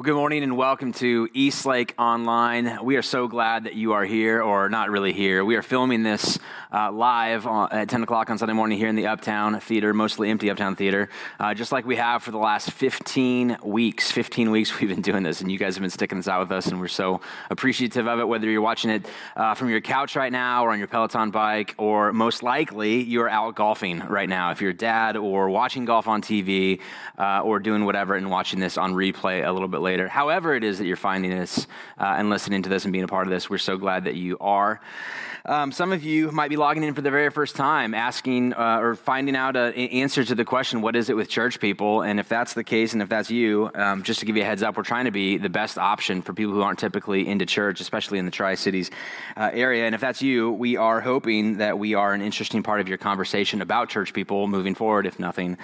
Well, good morning and welcome to Eastlake Online. We are so glad that you are here, or not really here. We are filming this uh, live on, at 10 o'clock on Sunday morning here in the Uptown Theater, mostly empty Uptown Theater, uh, just like we have for the last 15 weeks. 15 weeks we've been doing this, and you guys have been sticking this out with us, and we're so appreciative of it, whether you're watching it uh, from your couch right now or on your Peloton bike, or most likely you're out golfing right now. If you're a dad or watching golf on TV uh, or doing whatever and watching this on replay a little bit later later. However, it is that you're finding this uh, and listening to this and being a part of this, we're so glad that you are. Um, some of you might be logging in for the very first time, asking uh, or finding out an answer to the question, What is it with church people? And if that's the case, and if that's you, um, just to give you a heads up, we're trying to be the best option for people who aren't typically into church, especially in the Tri Cities uh, area. And if that's you, we are hoping that we are an interesting part of your conversation about church people moving forward, if nothing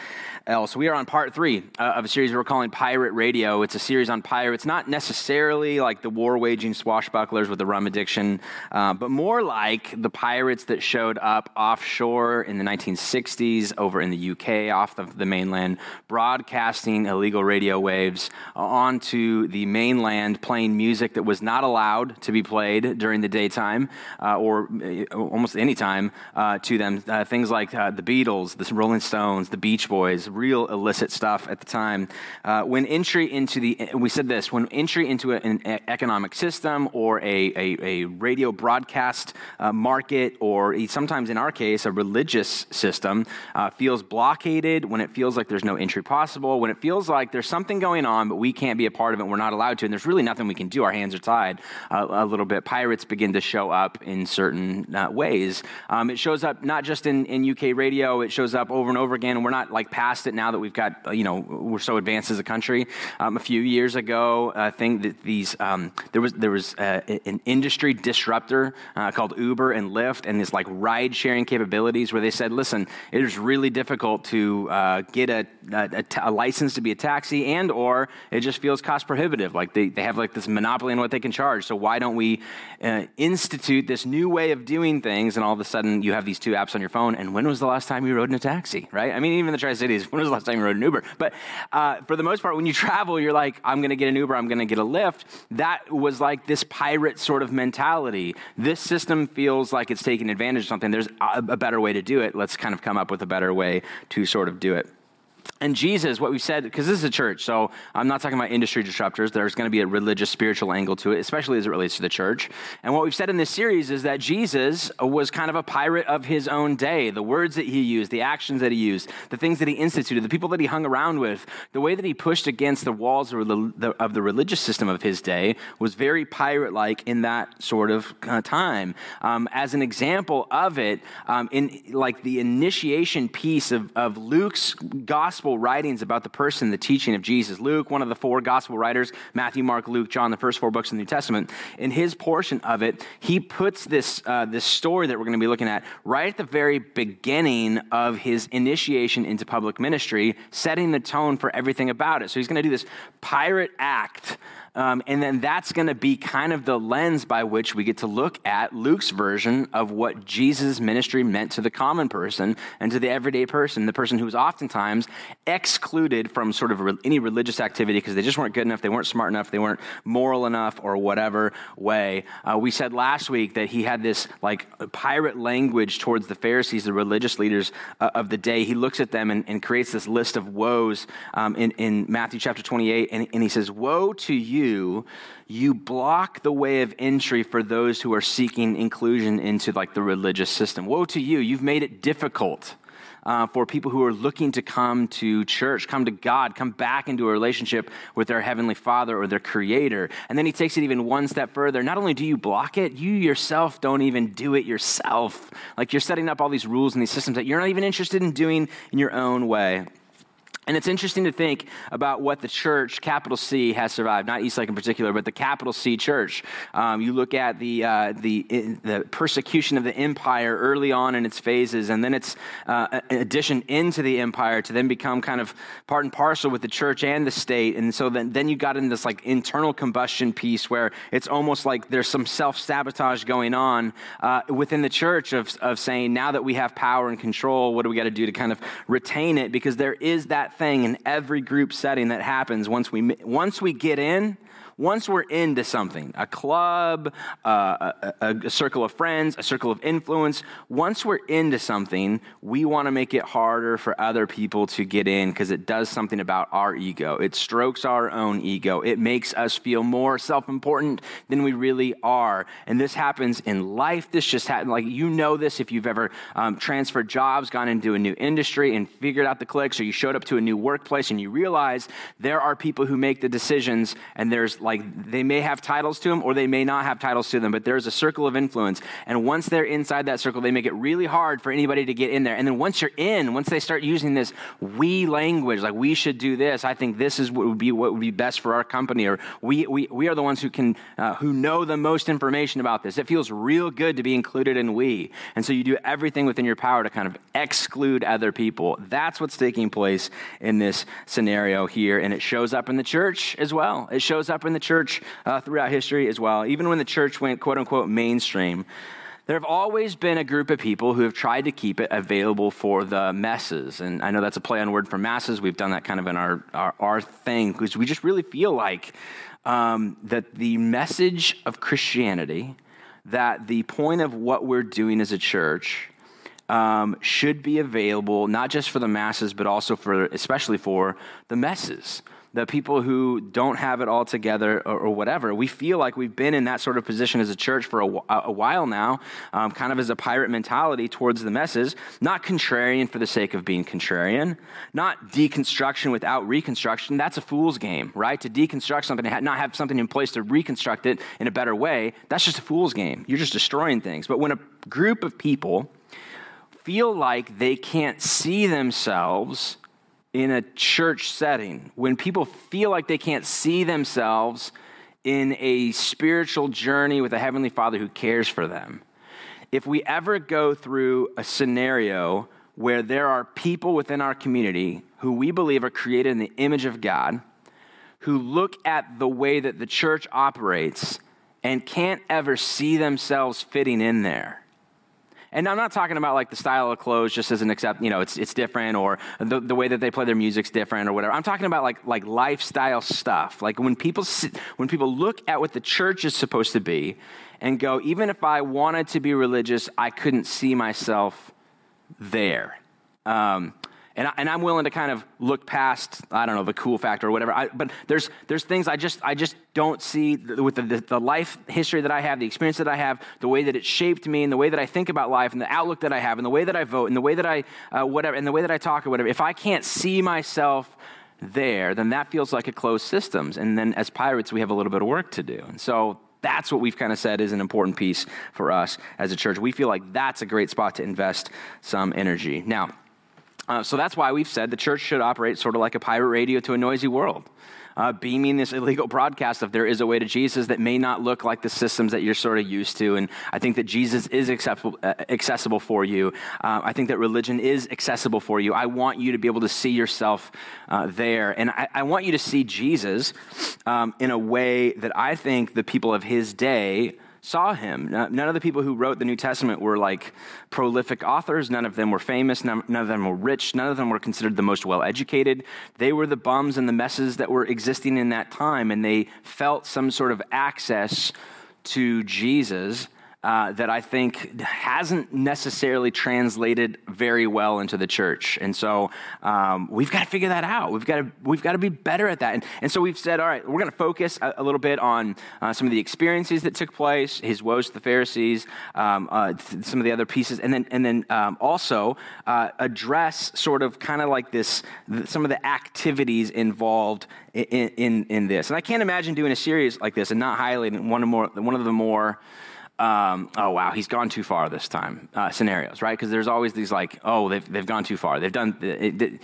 else. We are on part three uh, of a series we're calling Pirate Radio. It's a series on pirates, not necessarily like the war waging swashbucklers with the rum addiction, uh, but more like the pirates that showed up offshore in the 1960s over in the UK off of the mainland, broadcasting illegal radio waves onto the mainland, playing music that was not allowed to be played during the daytime uh, or uh, almost any time uh, to them. Uh, things like uh, the Beatles, the Rolling Stones, the Beach Boys, real illicit stuff at the time. When entry into the, we said this, when entry into an economic system or a, a, a radio broadcast uh, market, or sometimes in our case, a religious system, uh, feels blockaded, when it feels like there's no entry possible, when it feels like there's something going on, but we can't be a part of it, we're not allowed to, and there's really nothing we can do, our hands are tied uh, a little bit, pirates begin to show up in certain uh, ways. Um, it shows up not just in, in UK radio, it shows up over and over again, we're not like past it now that we've got, uh, you know, we're so advanced as a country. Um, a few years ago, I think that these, um, there was, there was uh, an industry disruptor called Uber and Lyft and this like ride sharing capabilities where they said, listen, it is really difficult to uh, get a, a, license to be a taxi and or it just feels cost prohibitive. Like they, they have like this monopoly on what they can charge. So why don't we uh, institute this new way of doing things? And all of a sudden you have these two apps on your phone. And when was the last time you rode in a taxi, right? I mean, even the Tri-Cities, when was the last time you rode an Uber? But uh, for the most part, when you travel, you're like, I'm going to get an Uber, I'm going to get a Lyft. That was like this pirate sort of mentality. This system feels like it's taking advantage of something. There's a, a better way to do it. Let's kind of come up with a better way to sort of do it. And Jesus, what we've said, because this is a church, so I'm not talking about industry disruptors. There's going to be a religious, spiritual angle to it, especially as it relates to the church. And what we've said in this series is that Jesus was kind of a pirate of his own day. The words that he used, the actions that he used, the things that he instituted, the people that he hung around with, the way that he pushed against the walls of the, of the religious system of his day was very pirate like in that sort of uh, time. Um, as an example of it, um, in like the initiation piece of, of Luke's gospel gospel writings about the person, the teaching of Jesus. Luke, one of the four gospel writers, Matthew, Mark, Luke, John, the first four books of the New Testament, in his portion of it, he puts this, uh, this story that we're going to be looking at right at the very beginning of his initiation into public ministry, setting the tone for everything about it. So he's going to do this pirate act um, and then that's going to be kind of the lens by which we get to look at Luke's version of what Jesus' ministry meant to the common person and to the everyday person, the person who was oftentimes excluded from sort of re- any religious activity because they just weren't good enough, they weren't smart enough, they weren't moral enough, or whatever way. Uh, we said last week that he had this like pirate language towards the Pharisees, the religious leaders uh, of the day. He looks at them and, and creates this list of woes um, in, in Matthew chapter 28, and, and he says, Woe to you! You block the way of entry for those who are seeking inclusion into like the religious system. Woe to you, you've made it difficult. Uh, for people who are looking to come to church, come to God, come back into a relationship with their Heavenly Father or their Creator. And then he takes it even one step further. Not only do you block it, you yourself don't even do it yourself. Like you're setting up all these rules and these systems that you're not even interested in doing in your own way. And it's interesting to think about what the church, capital C, has survived. Not Eastlake in particular, but the capital C church. Um, you look at the, uh, the, the persecution of the empire early on in its phases, and then its uh, addition into the empire to then become kind of part and parcel with the church and the state. And so then, then you got in this like internal combustion piece where it's almost like there's some self sabotage going on uh, within the church of, of saying, now that we have power and control, what do we got to do to kind of retain it? Because there is that thing in every group setting that happens once we, once we get in once we're into something, a club, uh, a, a, circle of friends, a circle of influence, once we're into something, we want to make it harder for other people to get in because it does something about our ego. It strokes our own ego. It makes us feel more self important than we really are. And this happens in life. This just happened. Like, you know this if you've ever um, transferred jobs, gone into a new industry, and figured out the clicks, or you showed up to a new workplace and you realize there are people who make the decisions, and there's like they may have titles to them or they may not have titles to them, but there's a circle of influence. And once they're inside that circle, they make it really hard for anybody to get in there. And then once you're in, once they start using this we language, like we should do this, I think this is what would be what would be best for our company, or we we, we are the ones who can uh, who know the most information about this. It feels real good to be included in we. And so you do everything within your power to kind of exclude other people. That's what's taking place in this scenario here. And it shows up in the church as well. It shows up in the church uh, throughout history as well. Even when the church went quote unquote mainstream, there have always been a group of people who have tried to keep it available for the masses. And I know that's a play on word for masses. We've done that kind of in our, our, our thing because we just really feel like um, that the message of Christianity, that the point of what we're doing as a church, um, should be available not just for the masses, but also for, especially for the messes the people who don't have it all together or, or, whatever. We feel like we've been in that sort of position as a church for a, a while now, um, kind of as a pirate mentality towards the messes, not contrarian for the sake of being contrarian, not deconstruction without reconstruction. That's a fool's game, right? To deconstruct something, and not have something in place to reconstruct it in a better way, that's just a fool's game. You're just destroying things. But when a group of people feel like they can't see themselves in a church setting, when people feel like they can't see themselves in a spiritual journey with a Heavenly Father who cares for them, if we ever go through a scenario where there are people within our community who we believe are created in the image of God, who look at the way that the church operates and can't ever see themselves fitting in there and I'm not talking about like the style of clothes just as an accept, you know, it's, it's different or the, the way that they play their music's different or whatever. I'm talking about like, like lifestyle stuff. Like when people, sit, when people look at what the church is supposed to be and go, even if I wanted to be religious, I couldn't see myself there. Um, and, I, am willing to kind of look past I don't know the cool factor or whatever. I, but there's there's things I just I just don't see with the, the, the, life history that I have, the experience that I have, the way that it shaped me, and the way that I think about life, and the outlook that I have, and the way that I vote, and the way that I uh, whatever, and the way that I talk or whatever. If I can't see myself there, then that feels like a closed systems. And then as pirates, we have a little bit of work to do. And so that's what we've kind of said is an important piece for us as a church. We feel like that's a great spot to invest some energy. Now. Uh, so that's why we've said the church should operate sort of like a pirate radio to a noisy world. Uh, beaming this illegal broadcast of there is a way to Jesus that may not look like the systems that you're sort of used to. And I think that Jesus is accessible, uh, accessible for you. Uh, I think that religion is accessible for you. I want you to be able to see yourself uh, there. And I, I, want you to see Jesus um, in a way that I think the people of his day saw him. None of the people who wrote the New Testament were like prolific authors. None of them were famous. None, of them were rich. None of them were considered the most well educated. They were the bums and the messes that were existing in that time, and they felt some sort of access to Jesus uh, that I think hasn't necessarily translated very well into the church. And so um, we've got to figure that out. We've got to, we've got to be better at that. And, and so we've said, all right, we're going to focus a, a, little bit on uh, some of the experiences that took place, his woes to the Pharisees, um, uh, some of the other pieces, and then, and then um, also uh, address sort of kind of like this, some of the activities involved in, in, in, this. And I can't imagine doing a series like this and not highlighting one of, more, one of the more um, oh wow, he's gone too far this time uh, scenarios, right? Because there's always these like, oh, they've, they've gone too far. They've done. It, it,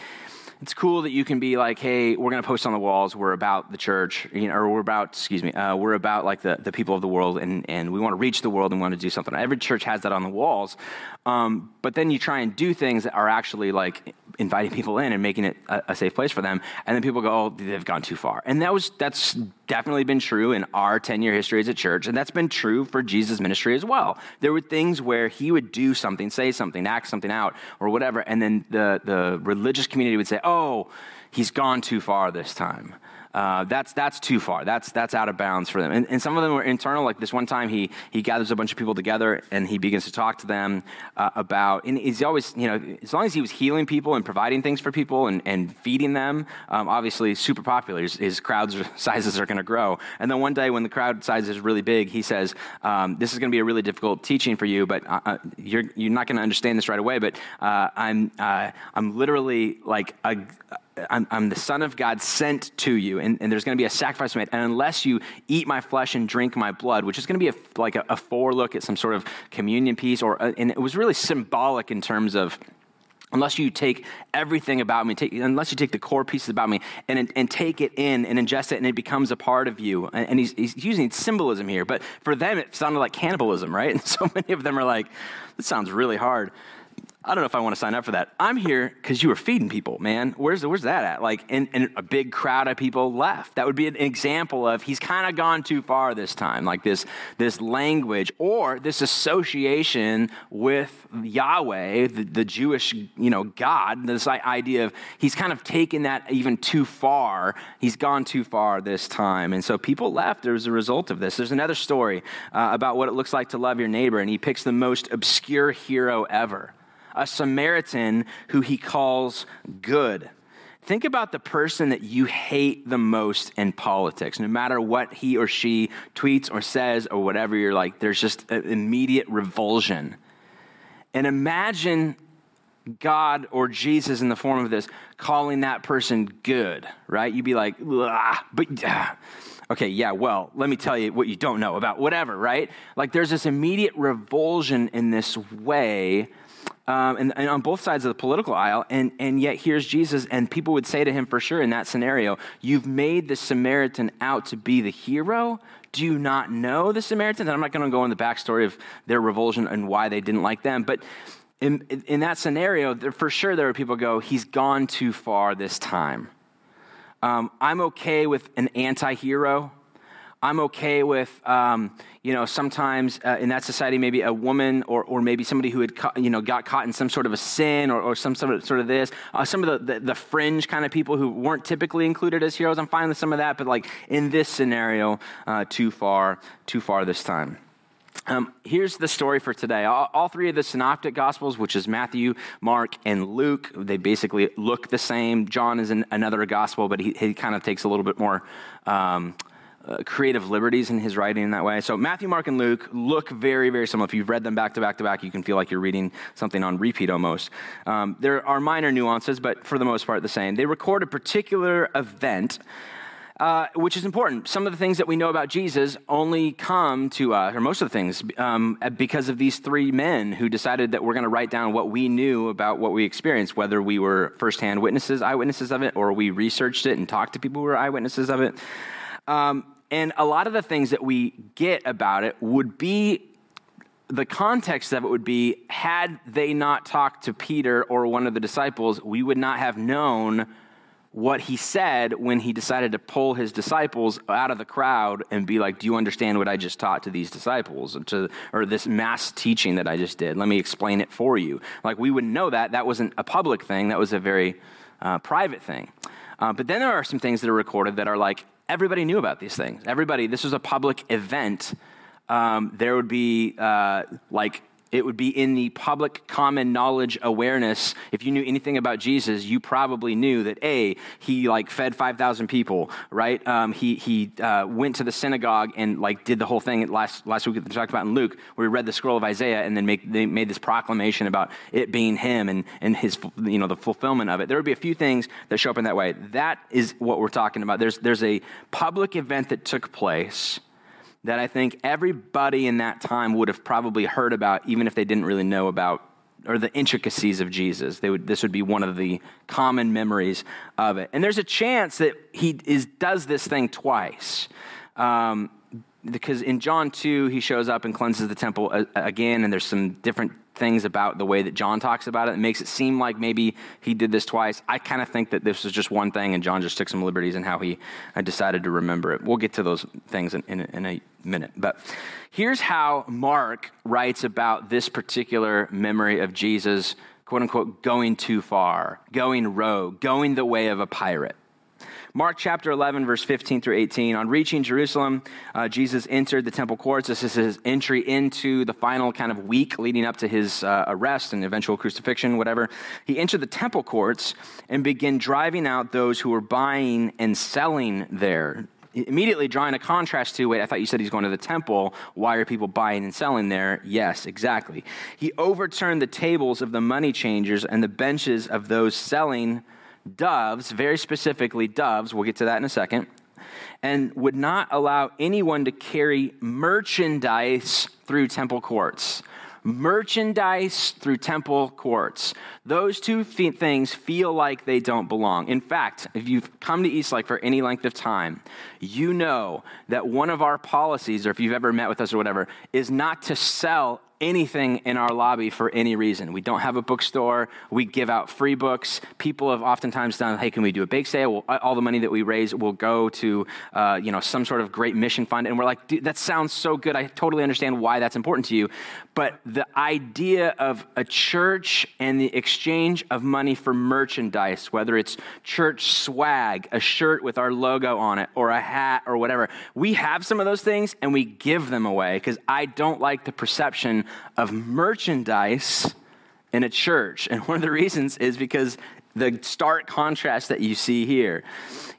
it's cool that you can be like, hey, we're going to post on the walls. We're about the church, you know, or we're about, excuse me, uh, we're about like the, the people of the world, and, and we want to reach the world and want to do something. Every church has that on the walls, um, but then you try and do things that are actually like inviting people in and making it a, a, safe place for them, and then people go, "Oh, they've gone too far." And that was that's definitely been true in our ten-year history as a church, and that's been true for Jesus' ministry as well. There were things where he would do something, say something, act something out, or whatever, and then the the religious community would say, "Oh." he's gone too far this time. Uh, that's that's too far. That's that's out of bounds for them. And, and, some of them were internal. Like this one time, he he gathers a bunch of people together and he begins to talk to them uh, about. And he's always, you know, as long as he was healing people and providing things for people and, and feeding them, um, obviously super popular. His, his crowd sizes are going to grow. And then one day, when the crowd size is really big, he says, um, "This is going to be a really difficult teaching for you, but uh, uh you're you're not going to understand this right away. But uh, I'm uh, I'm literally like a I'm, I'm, the Son of God sent to you, and, and there's going to be a sacrifice made. And unless you eat my flesh and drink my blood, which is going to be a, like a, a forelook at some sort of communion piece, or a, and it was really symbolic in terms of unless you take everything about me, take, unless you take the core pieces about me and, and take it in and ingest it, and it becomes a part of you. And, and he's, he's, using symbolism here, but for them, it sounded like cannibalism, right? And so many of them are like, this sounds really hard. I don't know if I want to sign up for that. I'm here because you were feeding people, man. Where's, where's that at? Like, and, and a big crowd of people left. That would be an example of he's kind of gone too far this time, like this, this language or this association with Yahweh, the, the Jewish, you know, God, this idea of he's kind of taken that even too far. He's gone too far this time. And so people left as a result of this. There's another story uh, about what it looks like to love your neighbor, and he picks the most obscure hero ever a Samaritan who he calls good. Think about the person that you hate the most in politics. No matter what he or she tweets or says or whatever, you're like, there's just an immediate revulsion. And imagine God or Jesus in the form of this calling that person good, right? You'd be like, but. Okay, yeah, well, let me tell you what you don't know about whatever, right? Like there's this immediate revulsion in this way um, and, and, on both sides of the political aisle, and, and yet here's Jesus, and people would say to him for sure in that scenario, You've made the Samaritan out to be the hero. Do you not know the Samaritans? And I'm not going to go in the backstory of their revulsion and why they didn't like them, but in, in that scenario, for sure there are people go, He's gone too far this time. Um, I'm okay with an anti hero I'm okay with, um, you know, sometimes uh, in that society, maybe a woman or, or maybe somebody who had, you know, got caught in some sort of a sin or, or some sort of, sort of this. Uh, some of the, the, the, fringe kind of people who weren't typically included as heroes, I'm fine with some of that. But like in this scenario, uh, too far, too far this time. Um, here's the story for today. All, all, three of the synoptic gospels, which is Matthew, Mark, and Luke, they basically look the same. John is in another gospel, but he, he kind of takes a little bit more um, uh, creative liberties in his writing in that way. So Matthew, Mark, and Luke look very, very similar. If you've read them back to back to back, you can feel like you're reading something on repeat almost. Um, there are minor nuances, but for the most part, the same. They record a particular event. Uh, which is important. Some of the things that we know about Jesus only come to us, or most of the things, um, because of these three men who decided that we're going to write down what we knew about what we experienced, whether we were firsthand witnesses, eyewitnesses of it, or we researched it and talked to people who were eyewitnesses of it. Um, and a lot of the things that we get about it would be the context of it would be had they not talked to Peter or one of the disciples, we would not have known what he said when he decided to pull his disciples out of the crowd and be like, Do you understand what I just taught to these disciples? Or, to, or this mass teaching that I just did? Let me explain it for you. Like, we wouldn't know that. That wasn't a public thing, that was a very uh, private thing. Uh, but then there are some things that are recorded that are like, everybody knew about these things. Everybody, this was a public event. Um, there would be uh, like it would be in the public common knowledge awareness. If you knew anything about Jesus, you probably knew that a he like fed five thousand people, right? Um, he he uh, went to the synagogue and like did the whole thing last last week. That we talked about in Luke, where we read the scroll of Isaiah and then make, they made this proclamation about it being him and and his you know the fulfillment of it. There would be a few things that show up in that way. That is what we're talking about. There's there's a public event that took place that I think everybody in that time would have probably heard about, even if they didn't really know about or the intricacies of Jesus. They would, this would be one of the common memories of it. And there's a chance that he is, does this thing twice. Um, because in John 2, he shows up and cleanses the temple again, and there's some different things about the way that John talks about it. It makes it seem like maybe he did this twice. I kind of think that this was just one thing, and John just took some liberties in how he uh, decided to remember it. We'll get to those things in, in, in a minute. But here's how Mark writes about this particular memory of Jesus quote unquote, going too far, going rogue, going the way of a pirate. Mark chapter 11, verse 15 through 18. On reaching Jerusalem, uh, Jesus entered the temple courts. This is his entry into the final kind of week leading up to his uh, arrest and eventual crucifixion, whatever. He entered the temple courts and began driving out those who were buying and selling there immediately drawing a contrast to wait, I thought you said he's going to the temple. Why are people buying and selling there? Yes, exactly. He overturned the tables of the money changers and the benches of those selling doves, very specifically doves, we'll get to that in a second, and would not allow anyone to carry merchandise through temple courts. Merchandise through temple courts. Those two things feel like they don't belong. In fact, if you've come to Eastlake for any length of time, you know that one of our policies, or if you've ever met with us or whatever, is not to sell anything in our lobby for any reason. We don't have a bookstore. We give out free books. People have oftentimes done, hey, can we do a bake sale? Well, all the money that we raise will go to, uh, you know, some sort of great mission fund. And we're like, that sounds so good. I totally understand why that's important to you. But the idea of a church and the exchange of money for merchandise, whether it's church swag, a shirt with our logo on it, or a hat or whatever, we have some of those things and we give them away because I don't like the perception of merchandise in a church. And one of the reasons is because the stark contrast that you see here.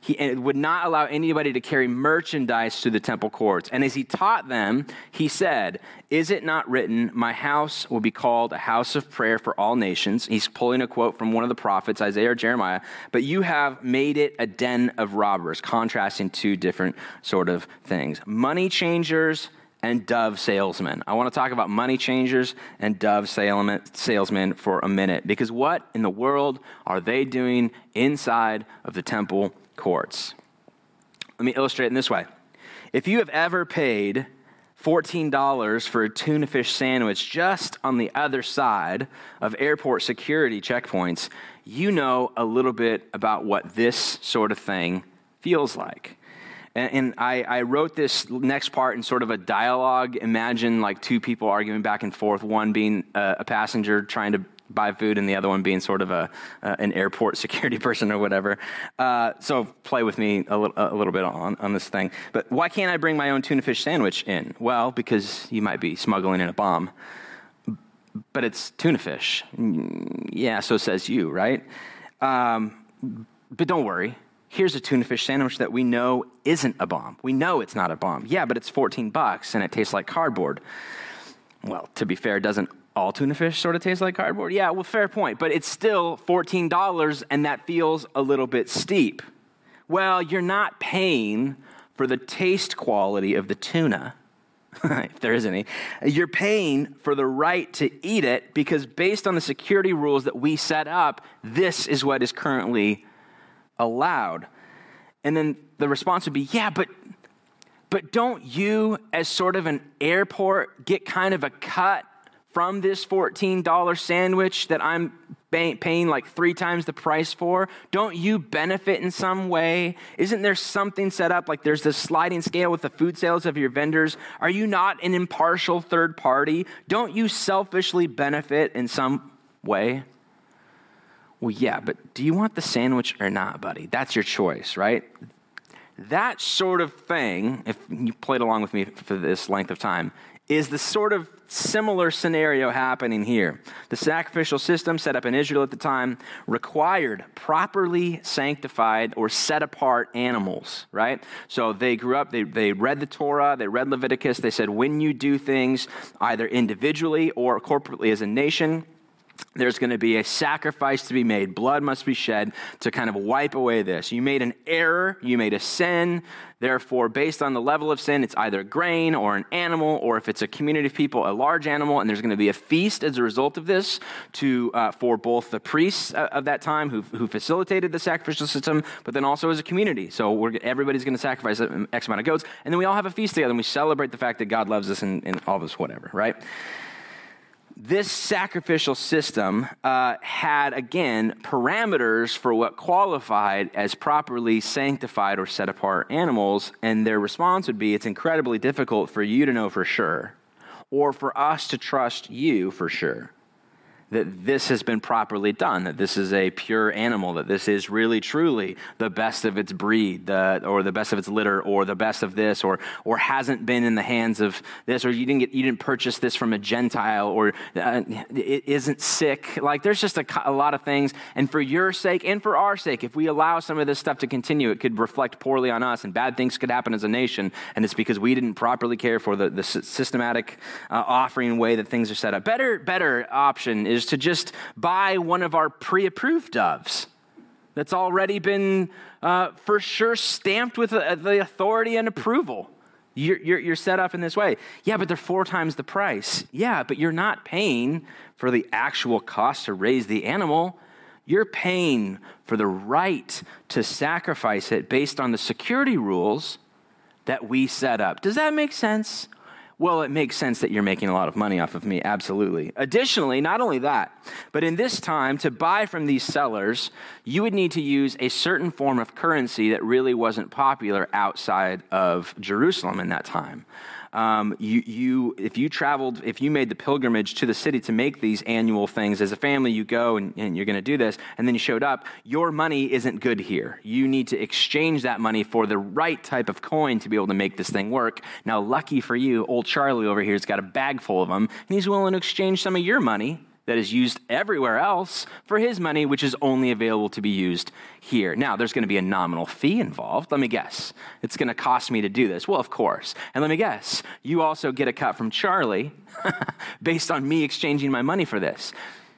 He would not allow anybody to carry merchandise to the temple courts. And as he taught them, he said, Is it not written, My house will be called a house of prayer for all nations? He's pulling a quote from one of the prophets, Isaiah or Jeremiah, but you have made it a den of robbers, contrasting two different sort of things. Money changers and dove salesmen. I want to talk about money changers and dove salesmen for a minute because what in the world are they doing inside of the temple courts? Let me illustrate in this way. If you have ever paid $14 for a tuna fish sandwich just on the other side of airport security checkpoints, you know a little bit about what this sort of thing feels like. And, and I, I, wrote this next part in sort of a dialogue. Imagine like two people arguing back and forth, one being a, a passenger trying to buy food and the other one being sort of a, uh, an airport security person or whatever. Uh, so play with me a little, a little bit on, on this thing. But why can't I bring my own tuna fish sandwich in? Well, because you might be smuggling in a bomb. But it's tuna fish. Mm, yeah, so says you, right? Um, but don't worry here's a tuna fish sandwich that we know isn't a bomb. We know it's not a bomb. Yeah, but it's 14 bucks and it tastes like cardboard. Well, to be fair, doesn't all tuna fish sort of taste like cardboard? Yeah, well, fair point, but it's still $14 and that feels a little bit steep. Well, you're not paying for the taste quality of the tuna. if there is any, you're paying for the right to eat it because, based on the security rules that we set up, this is what is currently allowed. And then the response would be, yeah, but but don't you as sort of an airport get kind of a cut from this $14 sandwich that I'm paying like three times the price for? Don't you benefit in some way? Isn't there something set up like there's this sliding scale with the food sales of your vendors? Are you not an impartial third party? Don't you selfishly benefit in some way? Well, yeah, but do you want the sandwich or not, buddy? That's your choice, right? That sort of thing, if you played along with me for this length of time, is the sort of similar scenario happening here. The sacrificial system set up in Israel at the time required properly sanctified or set apart animals, right? So they grew up, they, they read the Torah, they read Leviticus, they said, when you do things either individually or corporately as a nation, there's going to be a sacrifice to be made. Blood must be shed to kind of wipe away this. You made an error, you made a sin. Therefore, based on the level of sin, it's either grain or an animal, or if it's a community of people, a large animal. And there's going to be a feast as a result of this to, uh, for both the priests uh, of that time who, who facilitated the sacrificial system, but then also as a community. So everybody's going to sacrifice X amount of goats. And then we all have a feast together and we celebrate the fact that God loves us and, and all this, whatever, right? This sacrificial system uh, had, again, parameters for what qualified as properly sanctified or set apart animals, and their response would be it's incredibly difficult for you to know for sure, or for us to trust you for sure. That this has been properly done, that this is a pure animal, that this is really truly the best of its breed, the, or the best of its litter, or the best of this, or, or hasn't been in the hands of this, or you didn't, get, you didn't purchase this from a Gentile, or uh, it isn't sick. Like there's just a, a lot of things. And for your sake and for our sake, if we allow some of this stuff to continue, it could reflect poorly on us, and bad things could happen as a nation. And it's because we didn't properly care for the, the systematic uh, offering way that things are set up. Better, better option is to just buy one of our pre approved doves that's already been uh, for sure stamped with uh, the authority and approval. You're, you're, you're, set up in this way. Yeah, but they're four times the price. Yeah, but you're not paying for the actual cost to raise the animal. You're paying for the right to sacrifice it based on the security rules that we set up. Does that make sense? Well, it makes sense that you're making a lot of money off of me, absolutely. Additionally, not only that, but in this time, to buy from these sellers, you would need to use a certain form of currency that really wasn't popular outside of Jerusalem in that time um, you, you, if you traveled, if you made the pilgrimage to the city to make these annual things, as a family, you go and, and you're going to do this, and then you showed up, your money isn't good here. You need to exchange that money for the right type of coin to be able to make this thing work. Now, lucky for you, old Charlie over here has got a bag full of them, and he's willing to exchange some of your money that is used everywhere else for his money, which is only available to be used here. Now, there's going to be a nominal fee involved. Let me guess. It's going to cost me to do this. Well, of course. And let me guess. You also get a cut from Charlie based on me exchanging my money for this.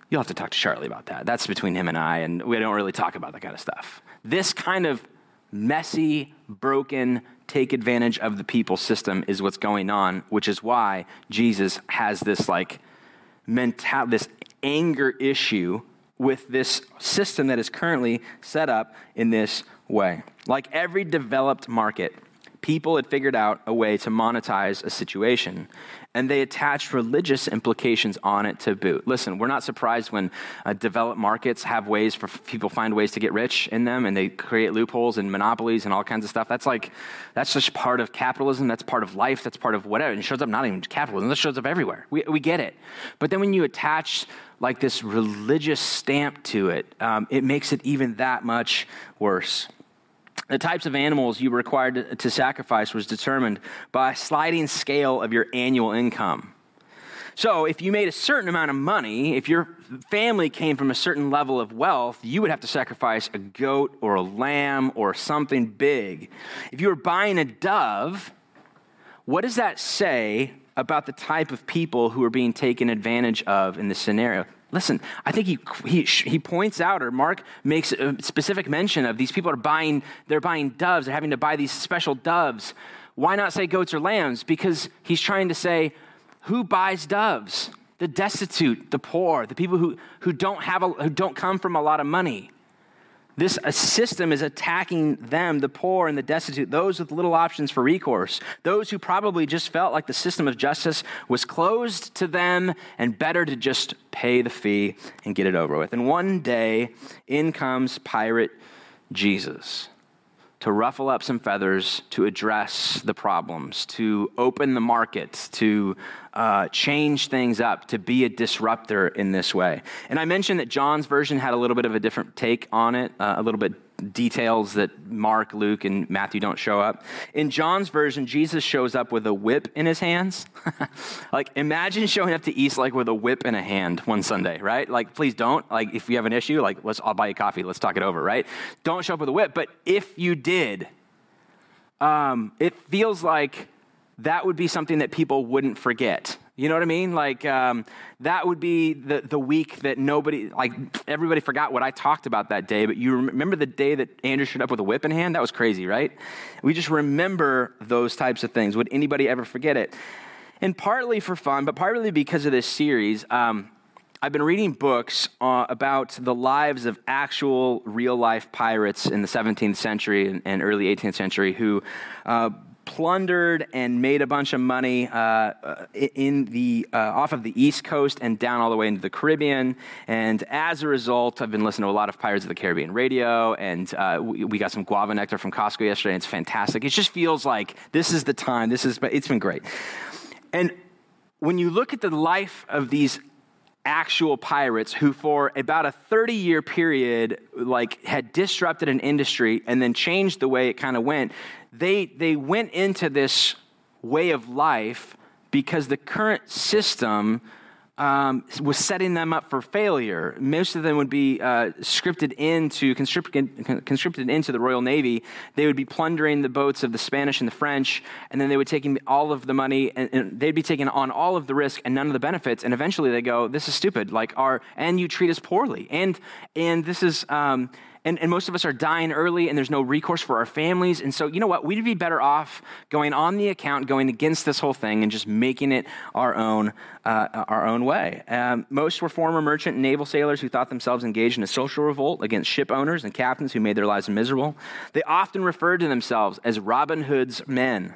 You'll have to talk to Charlie about that. That's between him and I, and we don't really talk about that kind of stuff. This kind of messy, broken, take advantage of the people system is what's going on, which is why Jesus has this like mental, this anger issue with this system that is currently set up in this way. Like every developed market, people had figured out a way to monetize a situation and they attached religious implications on it to boot. Listen, we're not surprised when uh, developed markets have ways for people find ways to get rich in them and they create loopholes and monopolies and all kinds of stuff. That's like, that's just part of capitalism. That's part of life. That's part of whatever. And it shows up not even capitalism, that shows up everywhere. We, we get it. But then when you attach like this religious stamp to it, um, it makes it even that much worse. The types of animals you were required to, sacrifice was determined by a sliding scale of your annual income. So, if you made a certain amount of money, if your family came from a certain level of wealth, you would have to sacrifice a goat or a lamb or something big. If you were buying a dove, what does that say about the type of people who are being taken advantage of in this scenario? Listen, I think he, he, he points out, or Mark makes a specific mention of these people are buying, they're buying doves, they're having to buy these special doves. Why not say goats or lambs? Because he's trying to say, who buys doves? The destitute, the poor, the people who, who, don't, have a, who don't come from a lot of money. This system is attacking them, the poor and the destitute, those with little options for recourse, those who probably just felt like the system of justice was closed to them and better to just pay the fee and get it over with. And one day, in comes Pirate Jesus to ruffle up some feathers, to address the problems, to open the market, to uh, change things up, to be a disruptor in this way. And I mentioned that John's version had a little bit of a different take on it, uh, a little bit details that Mark, Luke, and Matthew don't show up. In John's version, Jesus shows up with a whip in his hands. like, imagine showing up to Eastlake with a whip in a hand one Sunday, right? Like, please don't. Like, if you have an issue, like, let's, I'll buy you coffee. Let's talk it over, right? Don't show up with a whip. But if you did, um, it feels like that would be something that people wouldn't forget you know what I mean? Like, um, that would be the, the week that nobody, like, everybody forgot what I talked about that day. But you remember the day that Andrew showed up with a whip in hand? That was crazy, right? We just remember those types of things. Would anybody ever forget it? And partly for fun, but partly because of this series, um, I've been reading books uh, about the lives of actual real life pirates in the 17th century and, and early 18th century who uh, plundered and made a bunch of money uh, uh, in the, uh, off of the East Coast and down all the way into the Caribbean. And as a result, I've been listening to a lot of Pirates of the Caribbean radio, and uh, we, we, got some guava nectar from Costco yesterday. And it's fantastic. It just feels like this is the time. This is, it's been great. And when you look at the life of these actual pirates who for about a 30 year period like had disrupted an industry and then changed the way it kind of went they they went into this way of life because the current system um, was setting them up for failure. Most of them would be uh, scripted into conscripted, into the Royal Navy. They would be plundering the boats of the Spanish and the French, and then they would take all of the money, and, and they'd be taking on all of the risk and none of the benefits. And eventually, they go, "This is stupid. Like our and you treat us poorly, and and this is." Um, and, and most of us are dying early and there's no recourse for our families. And so, you know what? We'd be better off going on the account, going against this whole thing, and just making it our own, uh, our own way. Um, most were former merchant and naval sailors who thought themselves engaged in a social revolt against ship owners and captains who made their lives miserable. They often referred to themselves as Robin Hood's men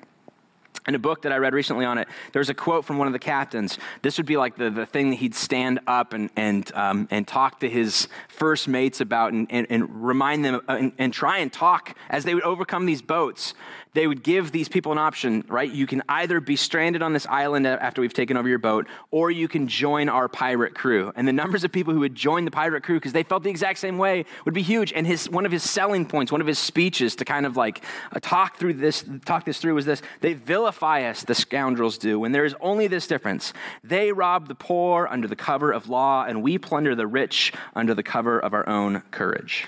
in a book that I read recently on it, there's a quote from one of the captains. This would be like the, the thing that he'd stand up and, and, um, and talk to his first mates about and, and, and remind them uh, and, and try and talk as they would overcome these boats they would give these people an option, right? You can either be stranded on this island after we've taken over your boat, or you can join our pirate crew. And the numbers of people who would join the pirate crew because they felt the exact same way would be huge. And his one of his selling points, one of his speeches to kind of like uh, talk through this, talk this through was this: they vilify us, the scoundrels do, when there is only this difference: they rob the poor under the cover of law, and we plunder the rich under the cover of our own courage.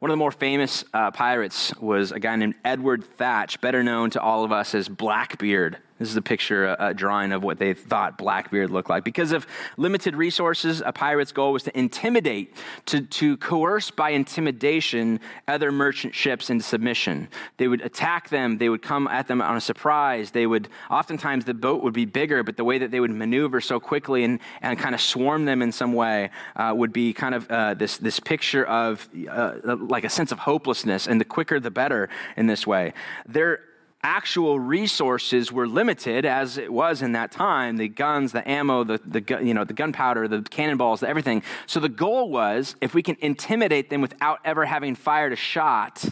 One of the more famous uh, pirates was a guy named Edward Thatch, better known to all of us as Blackbeard. This is a picture, a, drawing of what they thought Blackbeard looked like. Because of limited resources, a pirate's goal was to intimidate, to, to coerce by intimidation other merchant ships into submission. They would attack them, they would come at them on a surprise. They would, oftentimes, the boat would be bigger, but the way that they would maneuver so quickly and, and kind of swarm them in some way uh, would be kind of uh, this, this picture of uh, like a sense of hopelessness, and the quicker the better in this way. They're actual resources were limited as it was in that time the guns the ammo the, the, you know, the gunpowder the cannonballs the everything. So the goal was if we can intimidate them without ever having fired a shot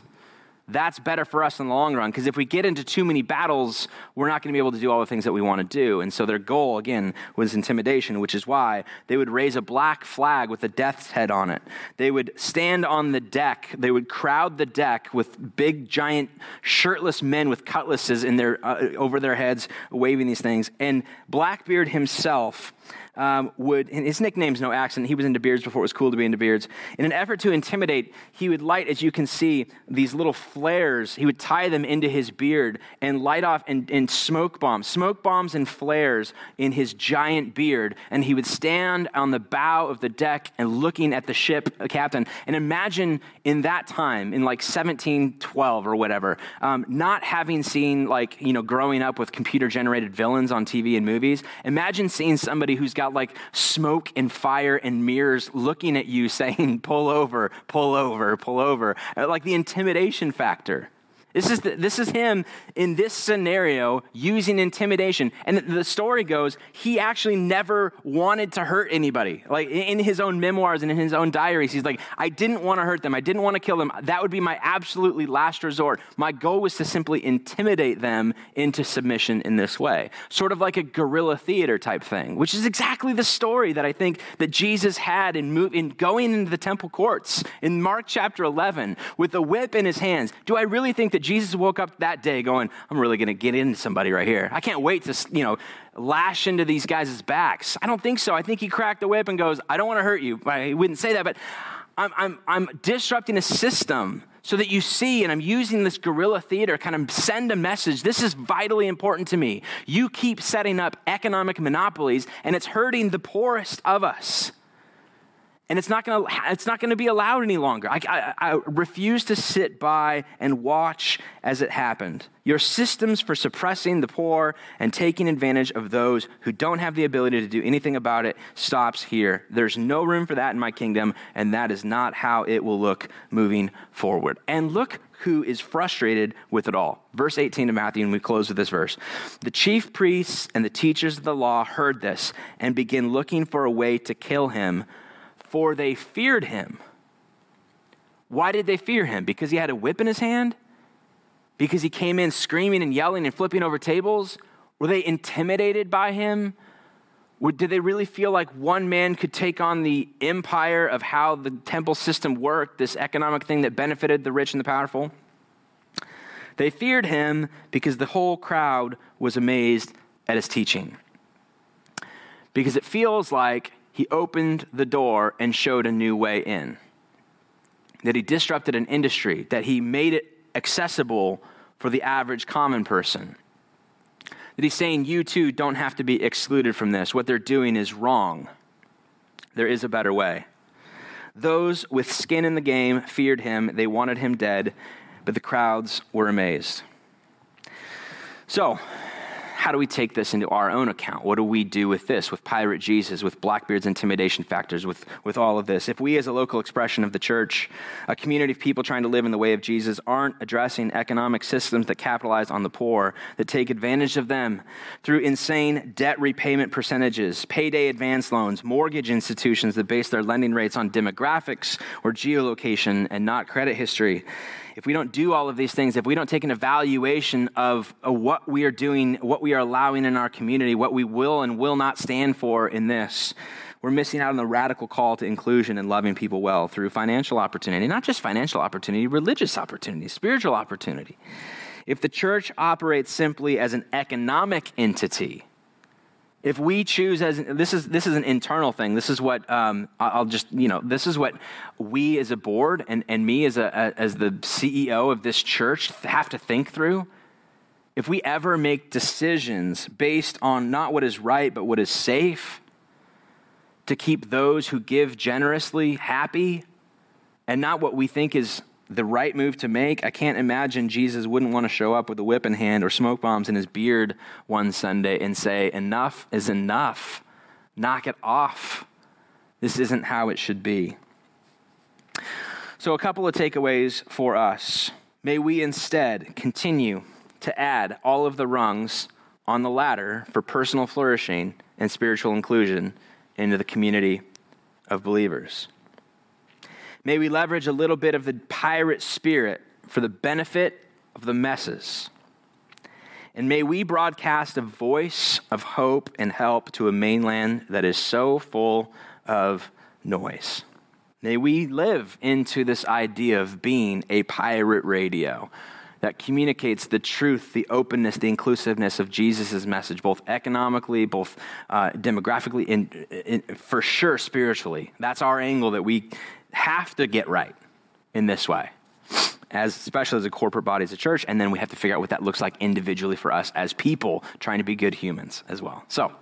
that's better for us in the long run because if we get into too many battles, we're not going to be able to do all the things that we want to do. And so their goal, again, was intimidation, which is why they would raise a black flag with a death's head on it. They would stand on the deck, they would crowd the deck with big, giant, shirtless men with cutlasses in their, uh, over their heads, waving these things. And Blackbeard himself um, would, his nickname's no accident, he was into beards before it was cool to be into beards. In an effort to intimidate, he would light, as you can see, these little flares. He would tie them into his beard and light off and, smoke bombs, smoke bombs and flares in his giant beard. And he would stand on the bow of the deck and looking at the ship a captain. And imagine in that time, in like 1712 or whatever, um, not having seen like, you know, growing up with computer generated villains on TV and movies, imagine seeing somebody who's got got like smoke and fire and mirrors looking at you saying, pull over, pull over, pull over. Uh, like the intimidation factor. This is, the, this is him in this scenario using intimidation. And the story goes, he actually never wanted to hurt anybody. Like in his own memoirs and in his own diaries, he's like, I didn't want to hurt them. I didn't want to kill them. That would be my absolutely last resort. My goal was to simply intimidate them into submission in this way. Sort of like a guerrilla theater type thing, which is exactly the story that I think that Jesus had in, move, in going into the temple courts in Mark chapter 11 with a whip in his hands. Do I really think that Jesus woke up that day going, I'm really going to get into somebody right here. I can't wait to, you know, lash into these guys' backs. I don't think so. I think he cracked the whip and goes, I don't want to hurt you. I wouldn't say that, but I'm, I'm, I'm disrupting a system so that you see, and I'm using this guerrilla theater, kind of send a message. This is vitally important to me. You keep setting up economic monopolies, and it's hurting the poorest of us and it's not going to it's not going to be allowed any longer. I, I, I, refuse to sit by and watch as it happened. Your systems for suppressing the poor and taking advantage of those who don't have the ability to do anything about it stops here. There's no room for that in my kingdom, and that is not how it will look moving forward. And look who is frustrated with it all. Verse 18 of Matthew, and we close with this verse. The chief priests and the teachers of the law heard this and began looking for a way to kill him for they feared him. Why did they fear him? Because he had a whip in his hand? Because he came in screaming and yelling and flipping over tables? Were they intimidated by him? Did they really feel like one man could take on the empire of how the temple system worked, this economic thing that benefited the rich and the powerful? They feared him because the whole crowd was amazed at his teaching. Because it feels like he opened the door and showed a new way in. That he disrupted an industry, that he made it accessible for the average common person. That he's saying, You too don't have to be excluded from this. What they're doing is wrong. There is a better way. Those with skin in the game feared him, they wanted him dead, but the crowds were amazed. So, how do we take this into our own account? What do we do with this, with Pirate Jesus, with Blackbeard's intimidation factors, with, with all of this? If we, as a local expression of the church, a community of people trying to live in the way of Jesus, aren't addressing economic systems that capitalize on the poor, that take advantage of them through insane debt repayment percentages, payday advance loans, mortgage institutions that base their lending rates on demographics or geolocation and not credit history, if we don't do all of these things, if we don't take an evaluation of, what we are doing, what we are allowing in our community, what we will and will not stand for in this, we're missing out on the radical call to inclusion and loving people well through financial opportunity, not just financial opportunity, religious opportunity, spiritual opportunity. If the church operates simply as an economic entity, if we choose as this is this is an internal thing. This is what um, i'll just you know this is what we as a board and, and me as a as the ceo of this church have to think through. If we ever make decisions based on not what is right but what is safe to keep those who give generously happy and not what we think is the right move to make. I can't imagine Jesus wouldn't want to show up with a whip in hand or smoke bombs in his beard one Sunday and say, Enough is enough. Knock it off. This isn't how it should be. So, a couple of takeaways for us. May we instead continue to add all of the rungs on the ladder for personal flourishing and spiritual inclusion into the community of believers. May we leverage a little bit of the pirate spirit for the benefit of the messes. And may we broadcast a voice of hope and help to a mainland that is so full of noise. May we live into this idea of being a pirate radio that communicates the truth, the openness, the inclusiveness of Jesus' message, both economically, both uh, demographically, and, for sure spiritually. That's our angle that we have to get right in this way, as especially as a corporate body as a church, and then we have to figure out what that looks like individually for us as people trying to be good humans as well. So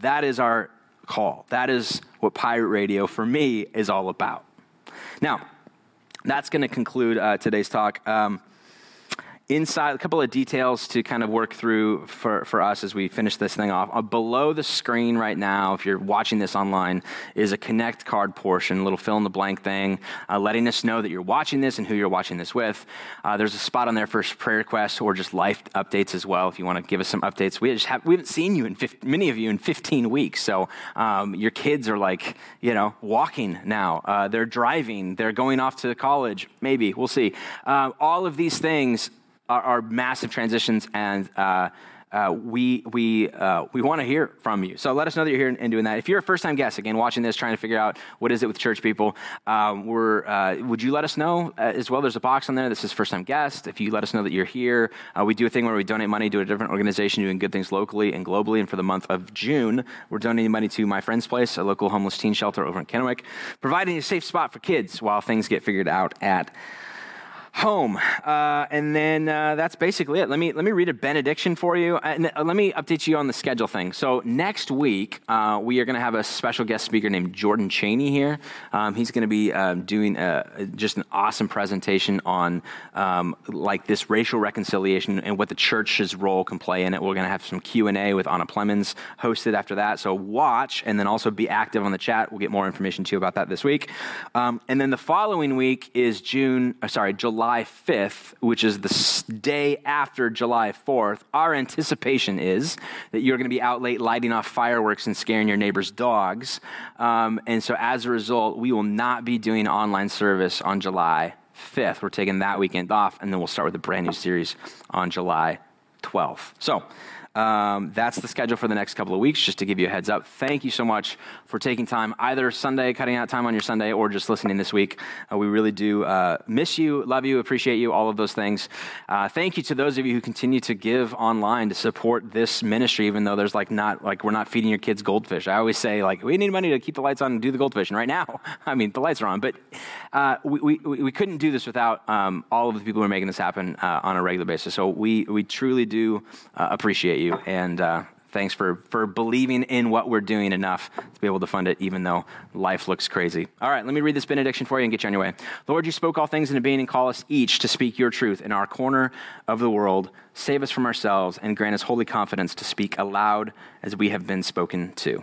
that is our call. That is what pirate radio for me is all about. Now, that's going to conclude uh, today's talk. Um, inside a couple of details to kind of work through for, for us as we finish this thing off. Uh, below the screen right now, if you're watching this online, is a connect card portion, a little fill in the blank thing, uh, letting us know that you're watching this and who you're watching this with. Uh, there's a spot on there for prayer requests or just life updates as well. If you want to give us some updates, we just have we haven't seen you in 15, many of you in 15 weeks. So um, your kids are like you know walking now. Uh, they're driving. They're going off to college. Maybe we'll see. Uh, all of these things are, are massive transitions, and uh, uh, we, we, uh, we want to hear from you. So let us know that you're here and doing that. If you're a first time guest, again, watching this, trying to figure out what is it with church people, um, we're, uh, would you let us know uh, as well? There's a box on there that says first time guest. If you let us know that you're here, uh, we do a thing where we donate money to a different organization doing good things locally and globally. And for the month of June, we're donating money to My Friend's Place, a local homeless teen shelter over in Kennewick, providing a safe spot for kids while things get figured out at home. Uh, and then uh, that's basically it. Let me, let me read a benediction for you. And uh, let me update you on the schedule thing. So, next week, uh, we are going to have a special guest speaker named Jordan Cheney here. Um, he's going to be um, doing a, uh, just an awesome presentation on um, like this racial reconciliation and what the church's role can play in it. We're going to have some Q&A with Anna Plemons hosted after that. So, watch and then also be active on the chat. We'll get more information to you about that this week. Um, and then the following week is June, sorry, July. July 5th, which is the day after July 4th, our anticipation is that you're going to be out late lighting off fireworks and scaring your neighbor's dogs. Um, and so as a result, we will not be doing online service on July 5th. We're taking that weekend off, and then we'll start with a brand new series on July 12th. So, um, that's the schedule for the next couple of weeks, just to give you a heads up. Thank you so much for taking time, either Sunday, cutting out time on your Sunday, or just listening this week. Uh, we really do uh, miss you, love you, appreciate you, all of those things. Uh, thank you to those of you who continue to give online to support this ministry, even though there's like not, like we're not feeding your kids goldfish. I always say, like, we need money to keep the lights on and do the goldfish. And right now, I mean, the lights are on, but uh, we, we, we couldn't do this without um, all of the people who are making this happen uh, on a regular basis. So we, we truly do uh, appreciate you you. And uh, thanks for, for believing in what we're doing enough to be able to fund it, even though life looks crazy. All right, let me read this benediction for you and get you on your way. Lord, you spoke all things into being and call us each to speak your truth in our corner of the world. Save us from ourselves and grant us holy confidence to speak aloud as we have been spoken to.